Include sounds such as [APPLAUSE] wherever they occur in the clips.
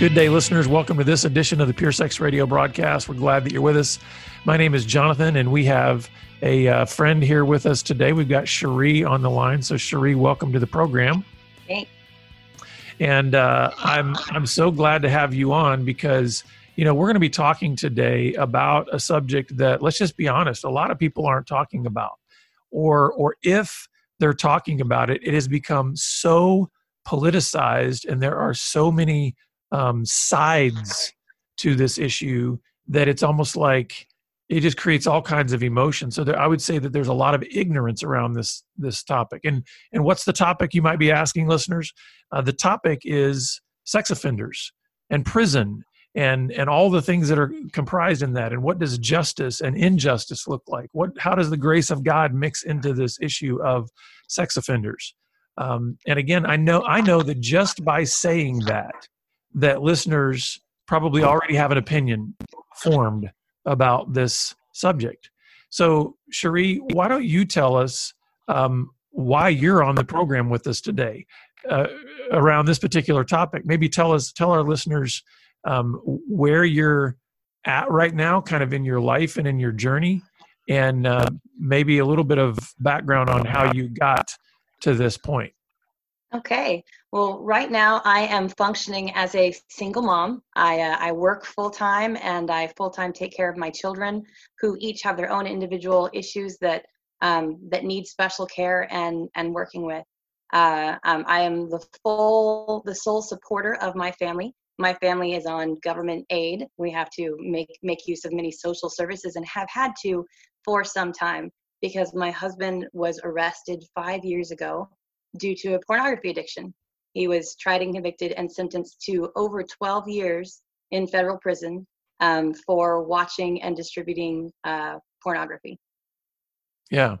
Good day, listeners. Welcome to this edition of the Pure Sex Radio broadcast. We're glad that you're with us. My name is Jonathan, and we have a uh, friend here with us today. We've got Cherie on the line. So, Cherie, welcome to the program. Thanks. And uh, I'm I'm so glad to have you on because you know we're going to be talking today about a subject that let's just be honest, a lot of people aren't talking about, or or if they're talking about it, it has become so politicized, and there are so many um, sides to this issue that it's almost like it just creates all kinds of emotion. So there, I would say that there's a lot of ignorance around this this topic. And and what's the topic you might be asking listeners? Uh, the topic is sex offenders and prison and and all the things that are comprised in that. And what does justice and injustice look like? What how does the grace of God mix into this issue of sex offenders? Um, and again, I know I know that just by saying that that listeners probably already have an opinion formed about this subject. So, Cherie, why don't you tell us um, why you're on the program with us today uh, around this particular topic? Maybe tell us, tell our listeners um, where you're at right now, kind of in your life and in your journey, and uh, maybe a little bit of background on how you got to this point. Okay. Well, right now I am functioning as a single mom. I, uh, I work full time and I full time take care of my children who each have their own individual issues that um, that need special care and and working with. Uh, um, I am the full the sole supporter of my family. My family is on government aid. We have to make make use of many social services and have had to for some time because my husband was arrested five years ago due to a pornography addiction. He was tried and convicted and sentenced to over 12 years in federal prison um, for watching and distributing uh, pornography. Yeah.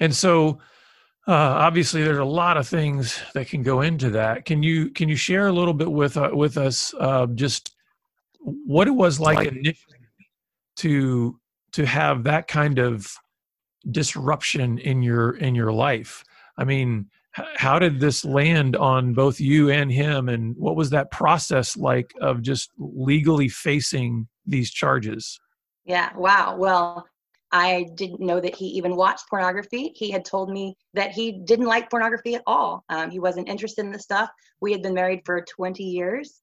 And so uh, obviously there's a lot of things that can go into that. Can you can you share a little bit with uh, with us uh, just what it was like initially to to have that kind of disruption in your in your life? I mean, how did this land on both you and him? And what was that process like of just legally facing these charges? Yeah wow. Well i didn't know that he even watched pornography. He had told me that he didn't like pornography at all. Um, he wasn't interested in the stuff. We had been married for 20 years.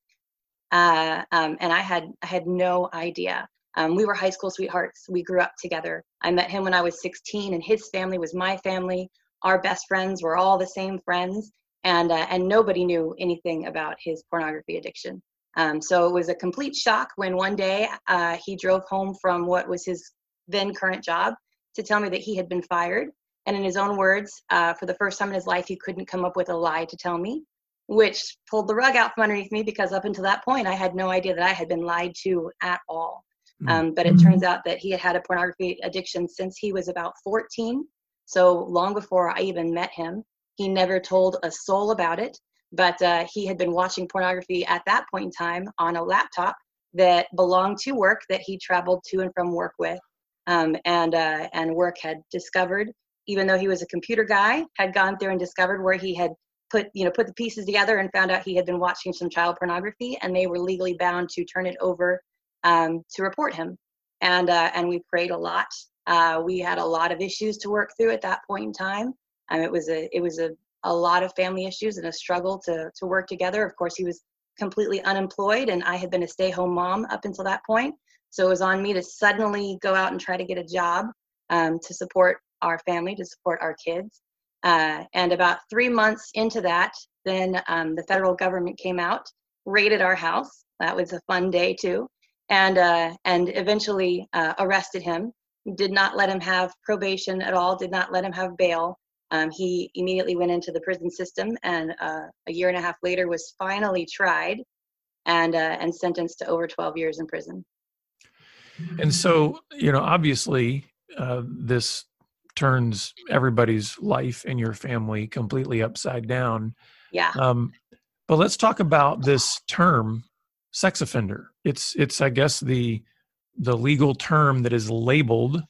Uh, um, and i had i had no idea. Um, we were high school sweethearts. We grew up together. I met him when i was 16 and his family was my family our best friends were all the same friends, and uh, and nobody knew anything about his pornography addiction. Um, so it was a complete shock when one day uh, he drove home from what was his then current job to tell me that he had been fired. And in his own words, uh, for the first time in his life, he couldn't come up with a lie to tell me, which pulled the rug out from underneath me because up until that point, I had no idea that I had been lied to at all. Mm. Um, but it turns out that he had had a pornography addiction since he was about 14 so long before I even met him, he never told a soul about it. But uh, he had been watching pornography at that point in time on a laptop that belonged to work that he traveled to and from work with. Um, and uh, and work had discovered, even though he was a computer guy, had gone through and discovered where he had put you know put the pieces together and found out he had been watching some child pornography, and they were legally bound to turn it over um, to report him. And uh, and we prayed a lot uh, we had a lot of issues to work through at that point in time. Um, it was a it was a, a lot of family issues and a struggle to to work together. Of course, he was completely unemployed, and I had been a stay home mom up until that point. So it was on me to suddenly go out and try to get a job um, to support our family, to support our kids. Uh, and about three months into that, then um, the federal government came out, raided our house. That was a fun day too, and uh, and eventually uh, arrested him did not let him have probation at all, did not let him have bail. Um, he immediately went into the prison system and uh, a year and a half later was finally tried and, uh, and sentenced to over 12 years in prison. And so, you know, obviously, uh, this turns everybody's life and your family completely upside down. Yeah. Um, but let's talk about this term, sex offender. It's it's I guess the the legal term that is labeled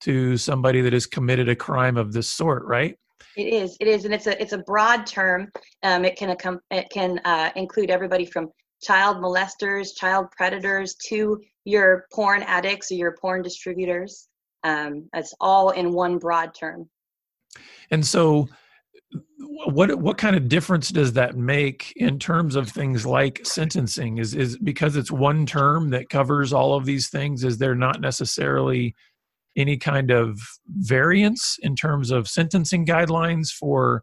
to somebody that has committed a crime of this sort, right? It is. It is, and it's a it's a broad term. Um, it can it can uh, include everybody from child molesters, child predators, to your porn addicts or your porn distributors. Um, it's all in one broad term. And so, what what kind of difference does that make in terms of things like sentencing? Is is because it's one term that covers all of these things? Is there not necessarily any kind of variance in terms of sentencing guidelines for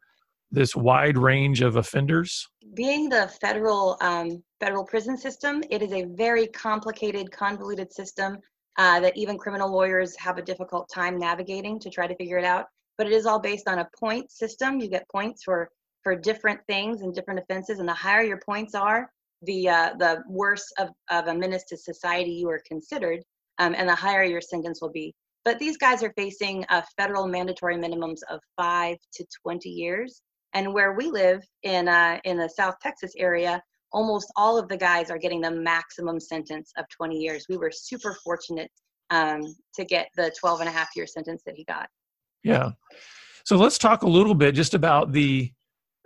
this wide range of offenders? Being the federal um, federal prison system, it is a very complicated, convoluted system uh, that even criminal lawyers have a difficult time navigating to try to figure it out. But it is all based on a point system. You get points for for different things and different offenses, and the higher your points are, the uh, the worse of, of a menace to society you are considered, um, and the higher your sentence will be. But these guys are facing a federal mandatory minimums of five to 20 years. And where we live in uh, in the South Texas area, almost all of the guys are getting the maximum sentence of 20 years. We were super fortunate um, to get the 12 and a half year sentence that he got. Yeah. So let's talk a little bit just about the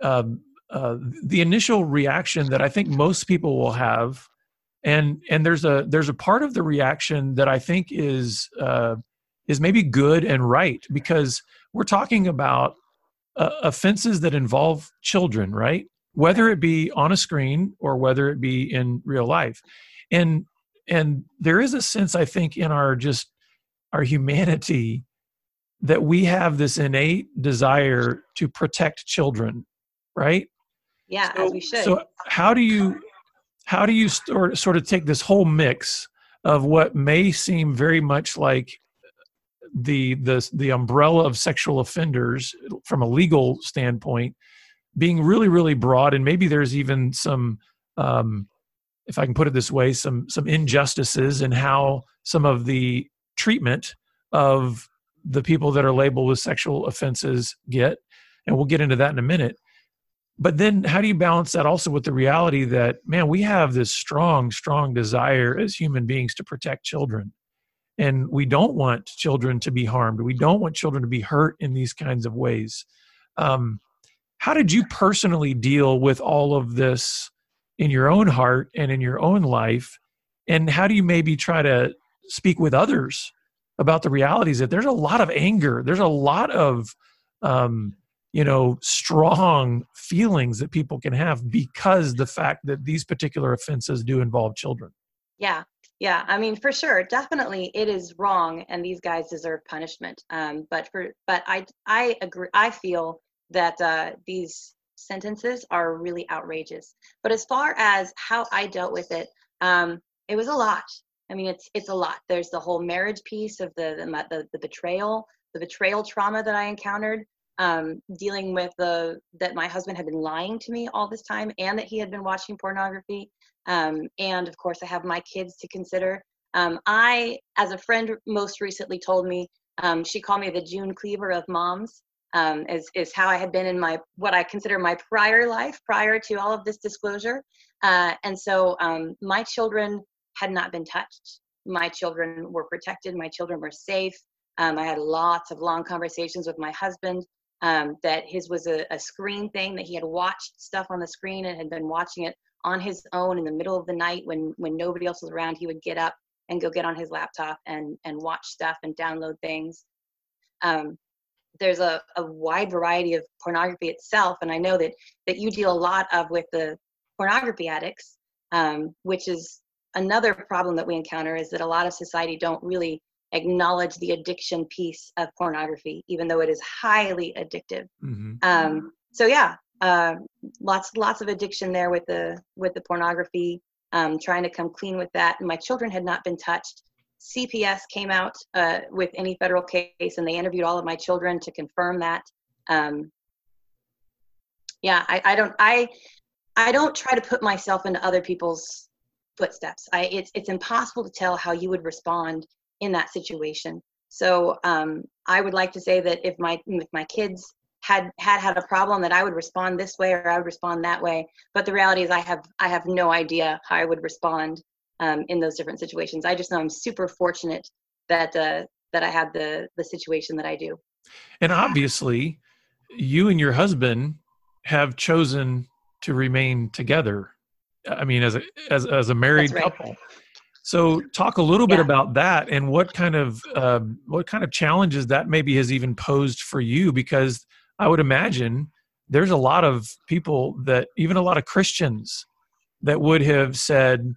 uh, uh, the initial reaction that I think most people will have, and and there's a there's a part of the reaction that I think is uh, is maybe good and right because we're talking about uh, offenses that involve children, right? Whether it be on a screen or whether it be in real life, and and there is a sense I think in our just our humanity that we have this innate desire to protect children, right? Yeah, so, as we should. So how do you how do you sort sort of take this whole mix of what may seem very much like the the the umbrella of sexual offenders from a legal standpoint being really really broad and maybe there's even some um, if i can put it this way some some injustices in how some of the treatment of the people that are labeled with sexual offenses get and we'll get into that in a minute. But then how do you balance that also with the reality that man we have this strong strong desire as human beings to protect children. And we don't want children to be harmed. We don't want children to be hurt in these kinds of ways. Um, how did you personally deal with all of this in your own heart and in your own life? And how do you maybe try to speak with others about the realities that there's a lot of anger. There's a lot of um, you know strong feelings that people can have because the fact that these particular offenses do involve children. Yeah. Yeah. I mean for sure definitely it is wrong and these guys deserve punishment. Um, but for but i i agree i feel that uh, these sentences are really outrageous. But as far as how i dealt with it um, it was a lot i mean it's it's a lot there's the whole marriage piece of the the, the, the betrayal the betrayal trauma that i encountered um, dealing with the that my husband had been lying to me all this time and that he had been watching pornography um, and of course, I have my kids to consider. Um, I, as a friend most recently told me, um, she called me the June Cleaver of moms. Um, is is how I had been in my what I consider my prior life prior to all of this disclosure, uh, and so um, my children had not been touched. My children were protected. My children were safe. Um, I had lots of long conversations with my husband um, that his was a, a, screen thing that he had watched stuff on the screen and had been watching it on his own in the middle of the night when when nobody else was around he would get up and go get on his laptop and and watch stuff and download things um, there's a, a wide variety of pornography itself and i know that that you deal a lot of with the pornography addicts um, which is another problem that we encounter is that a lot of society don't really acknowledge the addiction piece of pornography even though it is highly addictive. Mm-hmm. um, so yeah uh, lots lots of addiction there with the with the pornography. Um, trying to come clean with that. My children had not been touched. Cps came out uh, with any federal case and they interviewed all of my children to confirm that. Um, yeah I, I don't i i don't try to put myself into other people's footsteps i it's it's impossible to tell how you would respond in that situation so um, i would like to say that if my if my kids had had had a problem that I would respond this way or I would respond that way. But the reality is I have I have no idea how I would respond um, in those different situations. I just know I'm super fortunate that uh, that I have the the situation that I do. And obviously, you and your husband have chosen to remain together I mean, as a as as a married right. couple. So, talk a little yeah. bit about that and what kind of uh, what kind of challenges that maybe has even posed for you, because I would imagine there's a lot of people that even a lot of Christians that would have said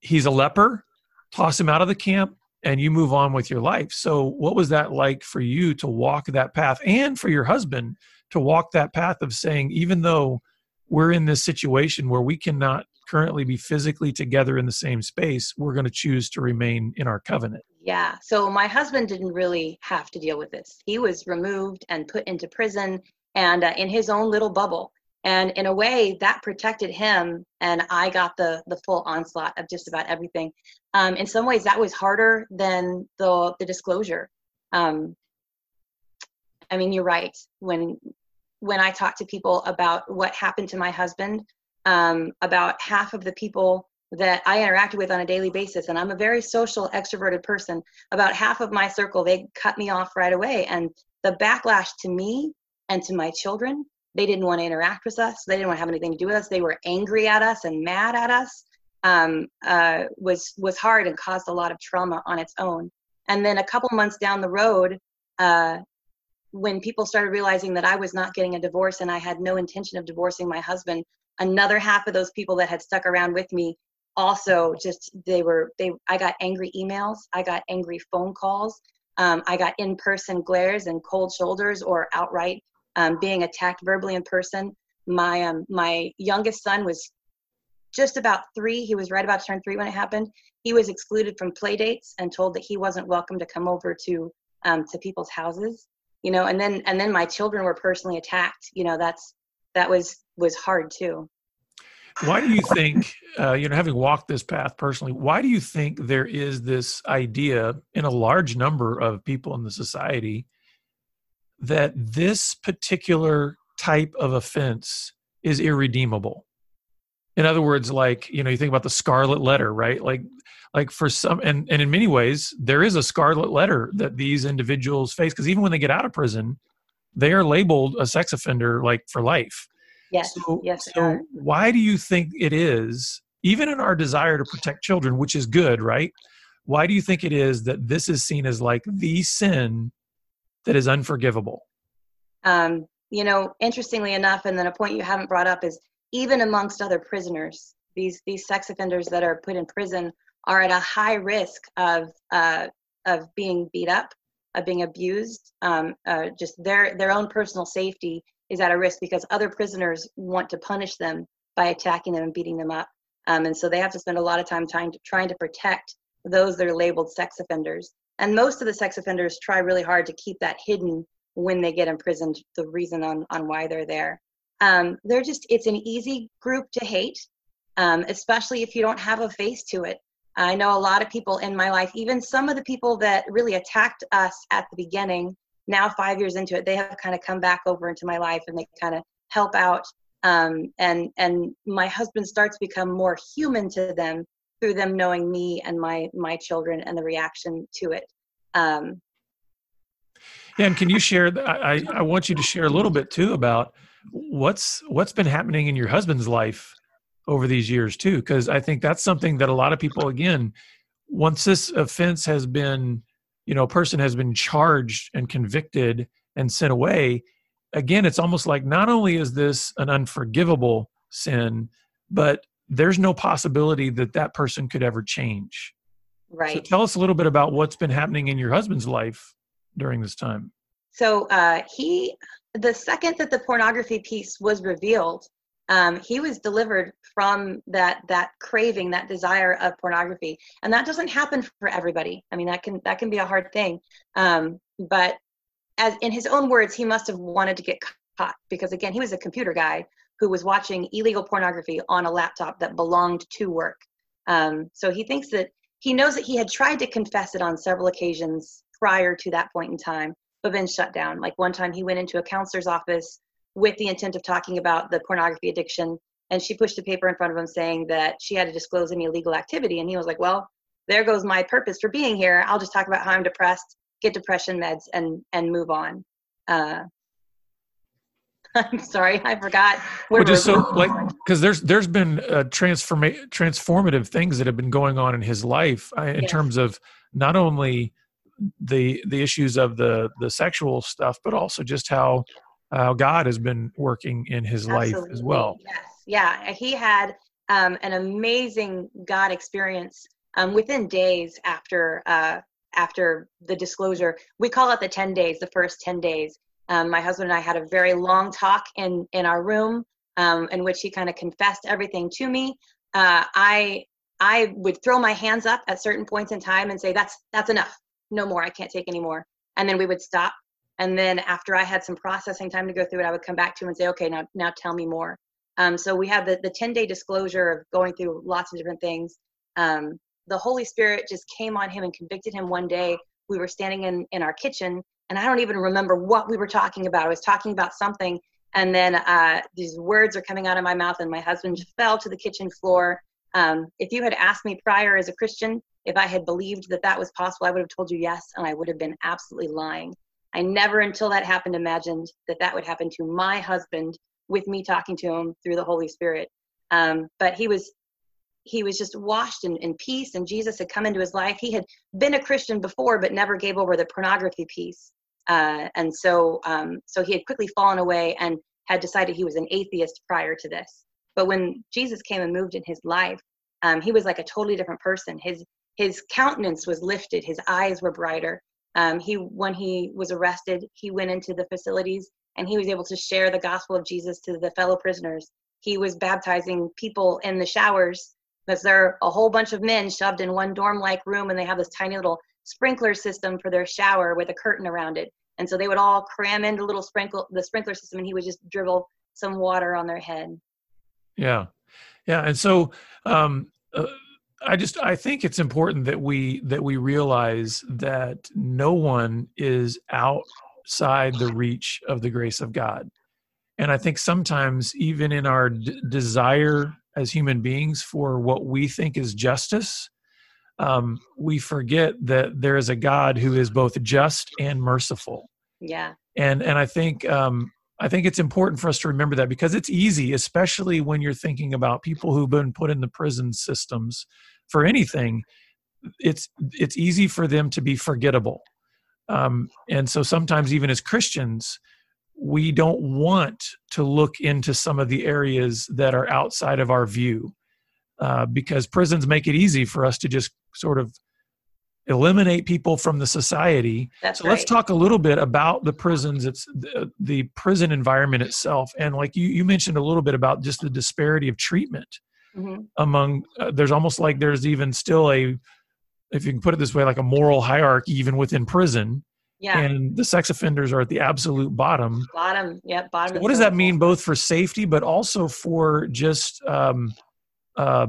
he's a leper, toss him out of the camp, and you move on with your life. So, what was that like for you to walk that path, and for your husband to walk that path of saying, even though we're in this situation where we cannot currently be physically together in the same space, we're going to choose to remain in our covenant. Yeah. So my husband didn't really have to deal with this. He was removed and put into prison and uh, in his own little bubble. And in a way, that protected him, and I got the the full onslaught of just about everything. Um, in some ways, that was harder than the the disclosure. Um, I mean, you're right. When when I talk to people about what happened to my husband, um, about half of the people that I interacted with on a daily basis, and I'm a very social, extroverted person. About half of my circle, they cut me off right away. And the backlash to me and to my children, they didn't want to interact with us. They didn't want to have anything to do with us. They were angry at us and mad at us. Um, uh, was was hard and caused a lot of trauma on its own. And then a couple months down the road, uh, when people started realizing that I was not getting a divorce and I had no intention of divorcing my husband, another half of those people that had stuck around with me also just they were they i got angry emails i got angry phone calls um, i got in-person glares and cold shoulders or outright um, being attacked verbally in person. My um, my youngest son was just about three he was right about to turn three when it happened. He was excluded from play dates and told that he wasn't welcome to come over to um, to people's houses you know and then and then my children were personally attacked you know that's that was was hard too. Why do you think, uh, you know, having walked this path personally, why do you think there is this idea in a large number of people in the society that this particular type of offense is irredeemable? In other words, like, you know, you think about the scarlet letter, right? Like, like for some, and, and in many ways, there is a scarlet letter that these individuals face because even when they get out of prison, they are labeled a sex offender like for life. Yes. So, yes. So why do you think it is, even in our desire to protect children, which is good, right? Why do you think it is that this is seen as like the sin that is unforgivable? Um, you know, interestingly enough, and then a point you haven't brought up is even amongst other prisoners, these these sex offenders that are put in prison are at a high risk of uh, of being beat up of being abused, um, uh, just their their own personal safety is at a risk because other prisoners want to punish them by attacking them and beating them up, um, and so they have to spend a lot of time trying to trying to protect those that are labeled sex offenders. And most of the sex offenders try really hard to keep that hidden when they get imprisoned. The reason on on why they're there. Um, they're just it's an easy group to hate, um, especially if you don't have a face to it. I know a lot of people in my life, even some of the people that really attacked us at the beginning, now five years into it, they have kind of come back over into my life and they kind of help out. Um, and and my husband starts to become more human to them through them knowing me and my my children and the reaction to it. Um, yeah, and can you share? I I want you to share a little bit too about what's what's been happening in your husband's life over these years too because i think that's something that a lot of people again once this offense has been you know a person has been charged and convicted and sent away again it's almost like not only is this an unforgivable sin but there's no possibility that that person could ever change. Right. so tell us a little bit about what's been happening in your husband's life during this time. So uh, he the second that the pornography piece was revealed um, he was delivered from that that craving that desire of pornography. And that doesn't happen for everybody. I mean that can that can be a hard thing. Um, but as in his own words he must have wanted to get caught because again he was a computer guy who was watching illegal pornography on a laptop that belonged to work. Um, so he thinks that he knows that he had tried to confess it on several occasions prior to that point in time but been shut down. Like one time he went into a counselor's office with the intent of talking about the pornography addiction. And she pushed a paper in front of him saying that she had to disclose any illegal activity. And he was like, well, there goes my purpose for being here. I'll just talk about how I'm depressed, get depression meds, and and move on. Uh, [LAUGHS] I'm sorry, I forgot. Well, just so like because there's there's been uh, transforma- transformative things that have been going on in his life uh, in terms of not only the the issues of the the sexual stuff, but also just how how God has been working in his Absolutely. life as well. Yes, yeah, he had um, an amazing God experience um, within days after uh, after the disclosure. We call it the ten days, the first ten days. Um, my husband and I had a very long talk in in our room um, in which he kind of confessed everything to me. Uh, I I would throw my hands up at certain points in time and say, "That's that's enough no more, I can't take anymore. And then we would stop. And then after I had some processing time to go through it, I would come back to him and say, okay, now, now tell me more. Um, so we have the, the 10 day disclosure of going through lots of different things. Um, the Holy Spirit just came on him and convicted him one day. We were standing in, in our kitchen, and I don't even remember what we were talking about. I was talking about something, and then uh, these words are coming out of my mouth, and my husband fell to the kitchen floor. Um, if you had asked me prior as a Christian if I had believed that that was possible, I would have told you yes, and I would have been absolutely lying. I never, until that happened, imagined that that would happen to my husband with me talking to him through the Holy Spirit. Um, but he was he was just washed in, in peace, and Jesus had come into his life. He had been a Christian before, but never gave over the pornography piece. Uh, and so, um, so he had quickly fallen away and had decided he was an atheist prior to this. But when Jesus came and moved in his life, um, he was like a totally different person. His his countenance was lifted his eyes were brighter um, he when he was arrested he went into the facilities and he was able to share the gospel of jesus to the fellow prisoners. He was baptizing people in the showers because there are a whole bunch of men shoved in one dorm like room and they have this tiny little sprinkler system for their shower with a curtain around it. And so they would all cram into little sprinkle the sprinkler system and he would just dribble some water on their head. Yeah. Yeah. And so um, uh, I just I think it's important that we that we realize that no one is outside the reach of the grace of God. And I think sometimes even in our d- desire as human beings for what we think is justice, um, we forget that there is a God who is both just and merciful. Yeah. And and I think um, I think it's important for us to remember that because it's easy, especially when you're thinking about people who've been put in the prison systems for anything. It's it's easy for them to be forgettable, um, and so sometimes even as Christians, we don't want to look into some of the areas that are outside of our view, uh, because prisons make it easy for us to just sort of eliminate people from the society. That's so right. let's talk a little bit about the prisons. It's the, the prison environment itself, and like you, you mentioned a little bit about just the disparity of treatment mm-hmm. among. Uh, there's almost like there's even still a, if you can put it this way, like a moral hierarchy even within prison. Yeah. And the sex offenders are at the absolute bottom. Bottom, yeah, bottom. So what does that mean, both for safety, but also for just um, uh,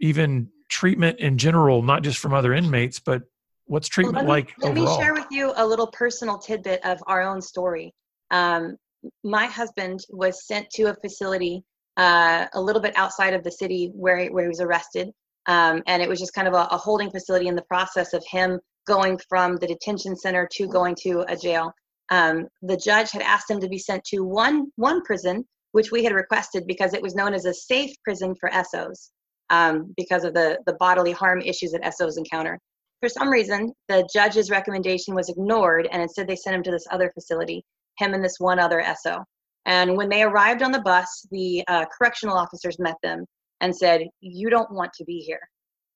even treatment in general, not just from other inmates, but what's treatment well, let me, like let overall? me share with you a little personal tidbit of our own story. Um, my husband was sent to a facility uh, a little bit outside of the city where he, where he was arrested, um, and it was just kind of a, a, holding facility in the process of him going from the detention center to going to a jail. Um, the judge had asked him to be sent to one one prison, which we had requested because it was known as a safe prison for SOs um, because of the, the bodily harm issues that SOs encounter. For some reason, the judge's recommendation was ignored, and instead they sent him to this other facility, him and this one other SO. And when they arrived on the bus, the uh, correctional officers met them and said, You don't want to be here.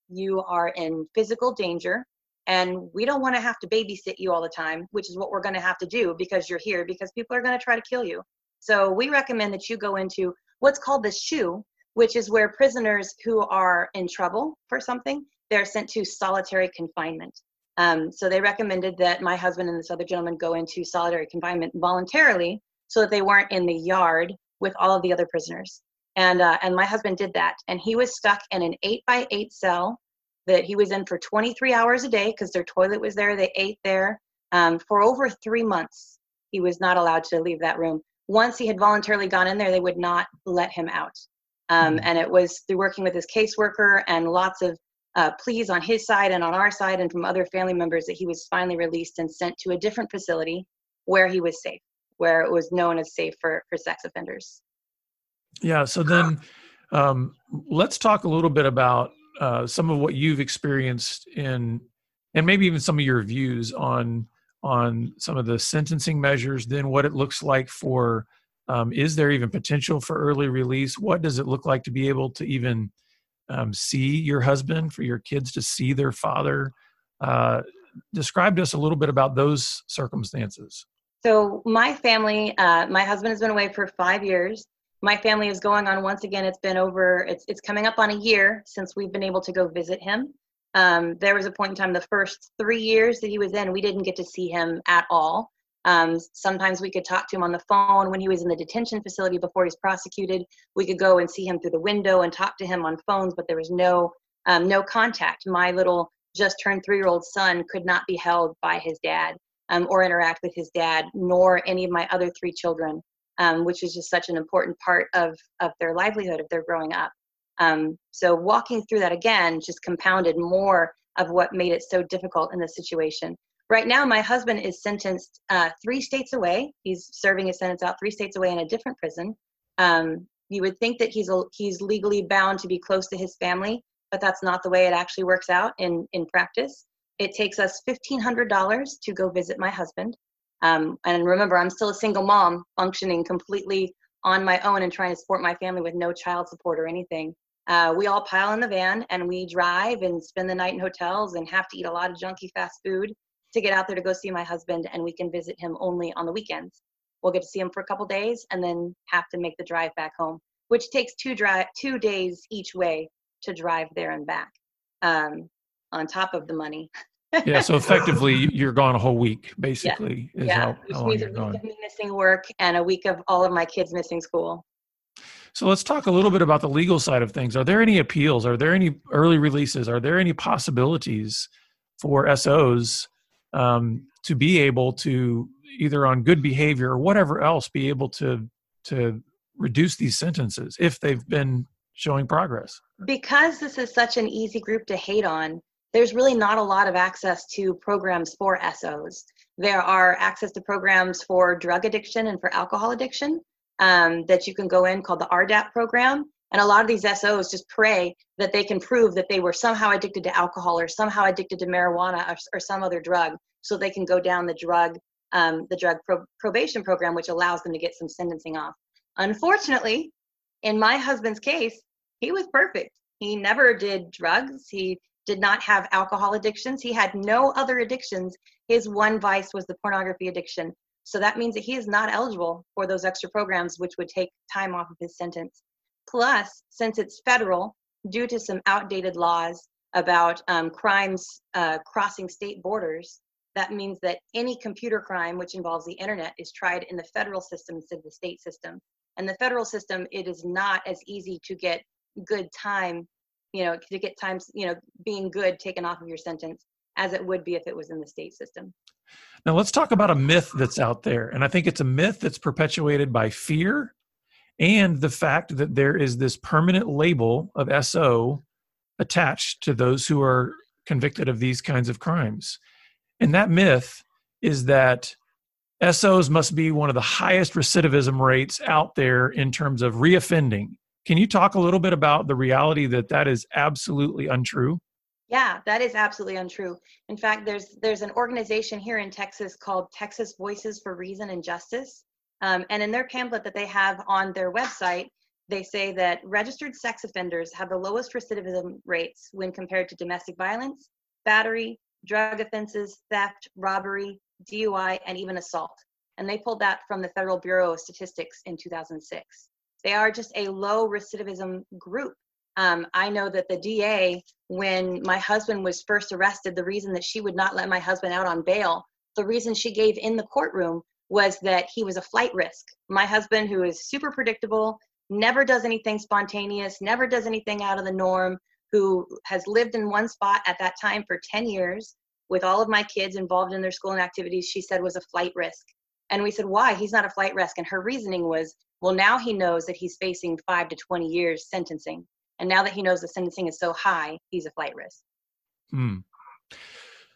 You are in physical danger, and we don't want to have to babysit you all the time, which is what we're going to have to do because you're here, because people are going to try to kill you. So we recommend that you go into what's called the SHU, which is where prisoners who are in trouble for something they're sent to solitary confinement. Um, so they recommended that my husband and this other gentleman go into solitary confinement voluntarily so that they weren't in the yard with all of the other prisoners. And uh, and my husband did that, and he was stuck in an eight by eight cell that he was in for 23 hours a day because their toilet was there. They ate there um, for over three months. He was not allowed to leave that room. Once he had voluntarily gone in there, they would not let him out. Um, mm-hmm. and it was through working with his caseworker and lots of uh, pleas on his side and on our side and from other family members that he was finally released and sent to a different facility where he was safe. where it was known as safe for, for sex offenders. Yeah. So then um, let's talk a little bit about uh, some of what you've experienced in, and maybe even some of your views on on some of the sentencing measures. Then what it looks like for um, is there even potential for early release? What does it look like to be able to even um, see your husband, for your kids to see their father? Uh, describe to us a little bit about those circumstances. So, my family, uh, my husband has been away for five years. My family is going on once again. It's been over. It's it's coming up on a year since we've been able to go visit him. Um, there was a point in time, the first three years that he was in, we didn't get to see him at all. Um, sometimes we could talk to him on the phone when he was in the detention facility before he's prosecuted. We could go and see him through the window and talk to him on phones, but there was no um, no contact. My little just turned three year old son could not be held by his dad um, or interact with his dad, nor any of my other three children, um, which is just such an important part of of their livelihood if they're growing up. Um, so walking through that again just compounded more of what made it so difficult in this situation. Right now, my husband is sentenced uh, three states away. He's serving his sentence out three states away in a different prison. Um, you would think that he's he's legally bound to be close to his family, but that's not the way it actually works out in in practice. It takes us fifteen hundred dollars to go visit my husband. Um, and remember, I'm still a single mom, functioning completely on my own and trying to support my family with no child support or anything. Uh, we all pile in the van and we drive and spend the night in hotels and have to eat a lot of junky fast food to get out there to go see my husband and we can visit him only on the weekends we'll get to see him for a couple days and then have to make the drive back home which takes two drive two days each way to drive there and back um, on top of the money yeah so [LAUGHS] effectively you're gone a whole week basically yeah, yeah. How, which how means a week of me missing work and a week of all of my kids missing school so let's talk a little bit about the legal side of things. Are there any appeals? Are there any early releases? Are there any possibilities for SOs um, to be able to either on good behavior or whatever else be able to to reduce these sentences if they've been showing progress. Because this is such an easy group to hate on there's really not a lot of access to programs for sos there are access to programs for drug addiction and for alcohol addiction um, that you can go in called the rdap program and a lot of these sos just pray that they can prove that they were somehow addicted to alcohol or somehow addicted to marijuana or, or some other drug so they can go down the drug um, the drug pro- probation program which allows them to get some sentencing off. Unfortunately in my husband's case he was perfect. He never did drugs. He did not have alcohol addictions. He had no other addictions. His one vice was the pornography addiction. So that means that he is not eligible for those extra programs which would take time off of his sentence plus since it's federal due to some outdated laws about um, crimes uh, crossing state borders that means that any computer crime which involves the internet is tried in the federal system instead of the state system. And the federal system, it is not as easy to get good time, you know, to get times, you know, being good taken off of your sentence as it would be if it was in the state system. Now let's talk about a myth that's out there. And I think it's a myth that's perpetuated by fear and the fact that there is this permanent label of SO attached to those who are convicted of these kinds of crimes. And that myth is that SOs must be one of the highest recidivism rates out there in terms of reoffending. Can you talk a little bit about the reality that that is absolutely untrue? Yeah, that is absolutely untrue. In fact, there's there's an organization here in Texas called Texas Voices for Reason and Justice, um, and in their pamphlet that they have on their website, they say that registered sex offenders have the lowest recidivism rates when compared to domestic violence, battery, drug offenses, theft, robbery, DUI, and even assault. And they pulled that from the Federal Bureau of Statistics in 2006. They are just a low recidivism group. Um, I know that the DA, when my husband was first arrested, the reason that she would not let my husband out on bail, the reason she gave in the courtroom was that he was a flight risk. My husband, who is super predictable, never does anything spontaneous, never does anything out of the norm, who has lived in one spot at that time for 10 years with all of my kids involved in their school and activities, she said was a flight risk. And we said, why? He's not a flight risk. And her reasoning was, well, now he knows that he's facing five to 20 years sentencing. And now that he knows the sentencing is so high, he's a flight risk. Hmm.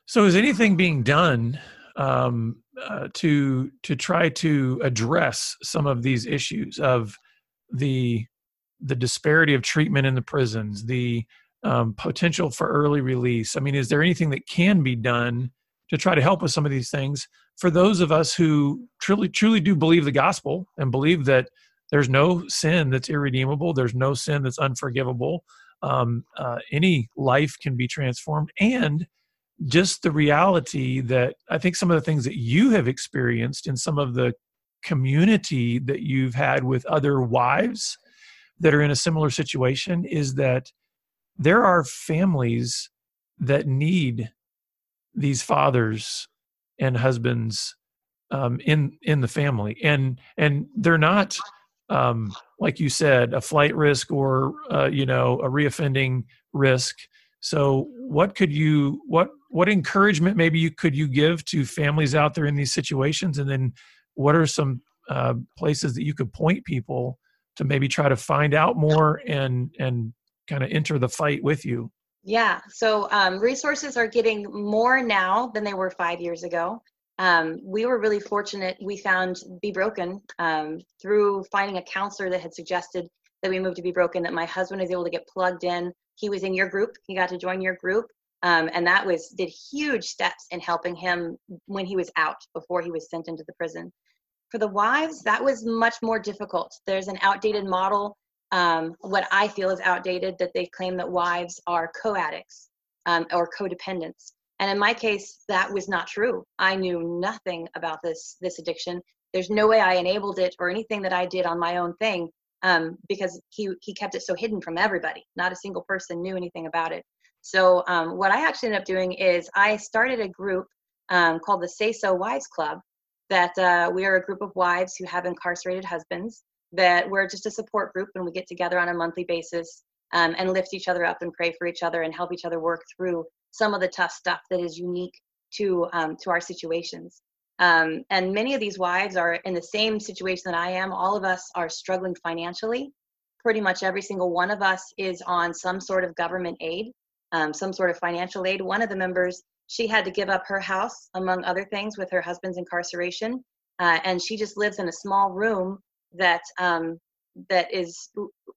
So is anything being done um, uh, to to try to address some of these issues of the the disparity of treatment in the prisons, the um, potential for early release. I mean, is there anything that can be done to try to help with some of these things for those of us who truly truly do believe the gospel and believe that there's no sin that's irredeemable, there's no sin that's unforgivable. Um, uh, any life can be transformed, and just the reality that I think some of the things that you have experienced in some of the community that you've had with other wives that are in a similar situation is that there are families that need these fathers and husbands um, in in the family. And and they're not um, like you said a flight risk or uh, you know a reoffending risk. So what could you what what encouragement maybe you could you give to families out there in these situations? And then what are some uh, places that you could point people to maybe try to find out more and and kind of enter the fight with you? Yeah so um, resources are getting more now than they were five years ago. Um, we were really fortunate we found be broken um, through finding a counselor that had suggested that we moved to be broken that my husband was able to get plugged in. He was in your group he got to join your group um, and that was did huge steps in helping him when he was out before he was sent into the prison for the wives, that was much more difficult. There's an outdated model, um, what I feel is outdated, that they claim that wives are co addicts um, or codependents. And in my case, that was not true. I knew nothing about this this addiction. There's no way I enabled it or anything that I did on my own thing um, because he he kept it so hidden from everybody. Not a single person knew anything about it. So um, what I actually ended up doing is I started a group um, called the Say So Wives Club, that uh, we are a group of wives who have incarcerated husbands, that we're just a support group and we get together on a monthly basis um, and lift each other up and pray for each other and help each other work through some of the tough stuff that is unique to um, to our situations. Um, and many of these wives are in the same situation that I am. All of us are struggling financially. Pretty much every single one of us is on some sort of government aid, um, some sort of financial aid. One of the members she had to give up her house, among other things, with her husband's incarceration. Uh, and she just lives in a small room that um, that is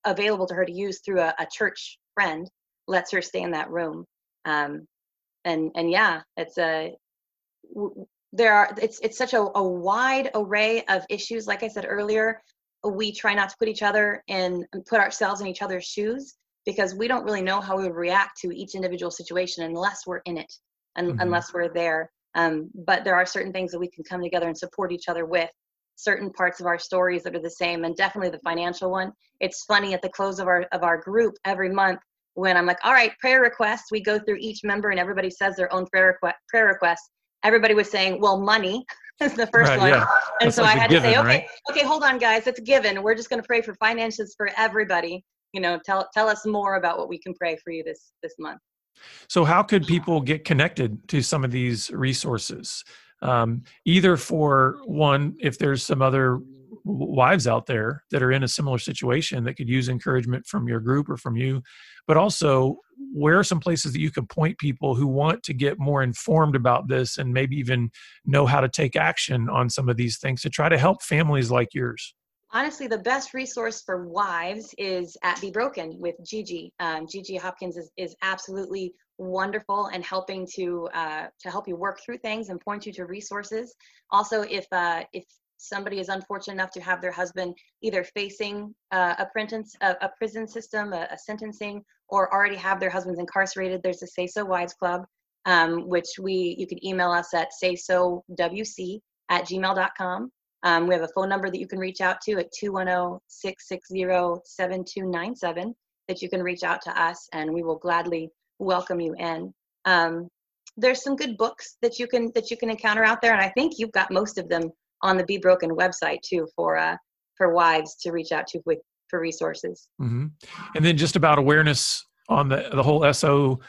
available to her to use through a, a church friend. Lets her stay in that room. Um, and and yeah, it's a there are it's it's such a, a wide array of issues. Like I said earlier, we try not to put each other in put ourselves in each other's shoes because we don't really know how we would react to each individual situation unless we're in it un- mm-hmm. unless we're there. Um, but there are certain things that we can come together and support each other with certain parts of our stories that are the same and definitely the financial one it's funny at the close of our of our group every month when i'm like all right prayer requests we go through each member and everybody says their own prayer request prayer request everybody was saying well money [LAUGHS] is the first right, one yeah. and That's so like i had given, to say okay right? okay hold on guys it's given we're just going to pray for finances for everybody you know tell tell us more about what we can pray for you this this month so, how could people get connected to some of these resources? Um, either for one, if there's some other wives out there that are in a similar situation that could use encouragement from your group or from you, but also where are some places that you can point people who want to get more informed about this and maybe even know how to take action on some of these things to try to help families like yours? Honestly, the best resource for wives is at Be Broken with Gigi. Um, Gigi Hopkins is, is absolutely wonderful and helping to uh, to help you work through things and point you to resources. Also, if uh, if somebody is unfortunate enough to have their husband either facing uh, a, prison, a, a, prison system, a, a, sentencing, or already have their husbands incarcerated, there's a Say So Wives Club, um, which we you can email us at saysowc at gmail.com. Um, we have a phone number that you can reach out to at 210-660-7297 that you can reach out to us and we will gladly welcome you in. Um, there's some good books that you can that you can encounter out there and I think you've got most of them on the Be Broken website too for uh, for wives to reach out to with for resources. Mm-hmm. And then just about awareness on the the whole SO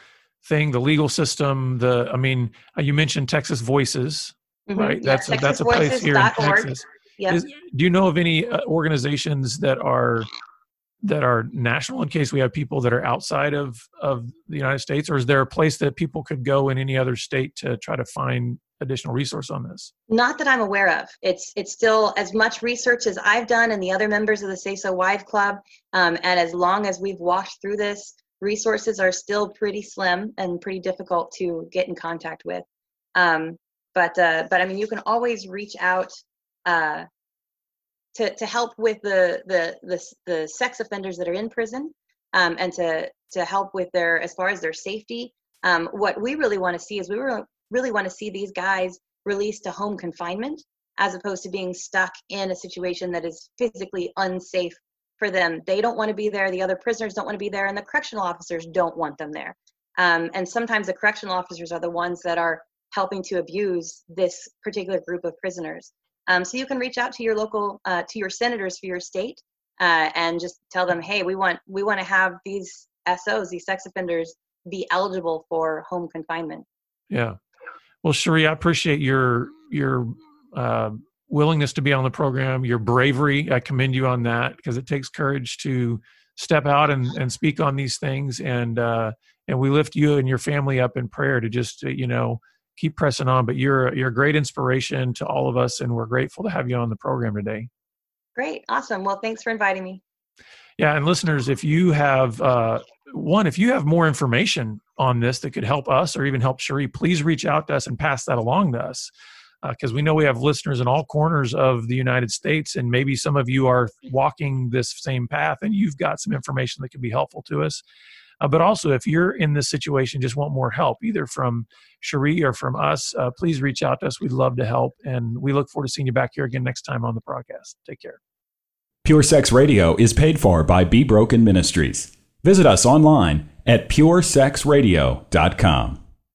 thing, the legal system. The I mean, uh, you mentioned Texas Voices, mm-hmm. right? That's a, that's a place here in Texas. Yep. Is, do you know of any uh, organizations that are that are national in case we have people that are outside of of the United States, or is there a place that people could go in any other state to try to find additional resource on this? Not that I'm aware of. It's it's still as much research as I've done and the other members of the Say So Wife Club, um, and as long as we've walked through this, resources are still pretty slim and pretty difficult to get in contact with. Um, but uh, but I mean, you can always reach out uh, to to help with the, the the the sex offenders that are in prison, um, and to to help with their as far as their safety. Um, what we really want to see is we really want to see these guys released to home confinement as opposed to being stuck in a situation that is physically unsafe for them. They don't want to be there. The other prisoners don't want to be there, and the correctional officers don't want them there. Um, and sometimes the correctional officers are the ones that are helping to abuse this particular group of prisoners. Um, so you can reach out to your local, uh, to your senators for your state, uh, and just tell them, hey, we want we want to have these SOs, these sex offenders, be eligible for home confinement. Yeah. Well, Sheree, I appreciate your your uh, willingness to be on the program, your bravery. I commend you on that because it takes courage to step out and, and speak on these things. And uh, and we lift you and your family up in prayer to just uh, you know keep pressing on. But you're you're a great inspiration to all of us, and we're grateful to have you on the program today. Great, awesome. Well, thanks for inviting me. Yeah, and listeners, if you have uh, one, if you have more information on this that could help us or even help Cherie, please reach out to us and pass that along to us because uh, we know we have listeners in all corners of the United States, and maybe some of you are walking this same path and you've got some information that could be helpful to us. Uh, but also, if you're in this situation, just want more help, either from Cherie or from us, uh, please reach out to us. We'd love to help. And we look forward to seeing you back here again next time on the broadcast. Take care. Pure Sex Radio is paid for by Be Broken Ministries. Visit us online at puresexradio.com.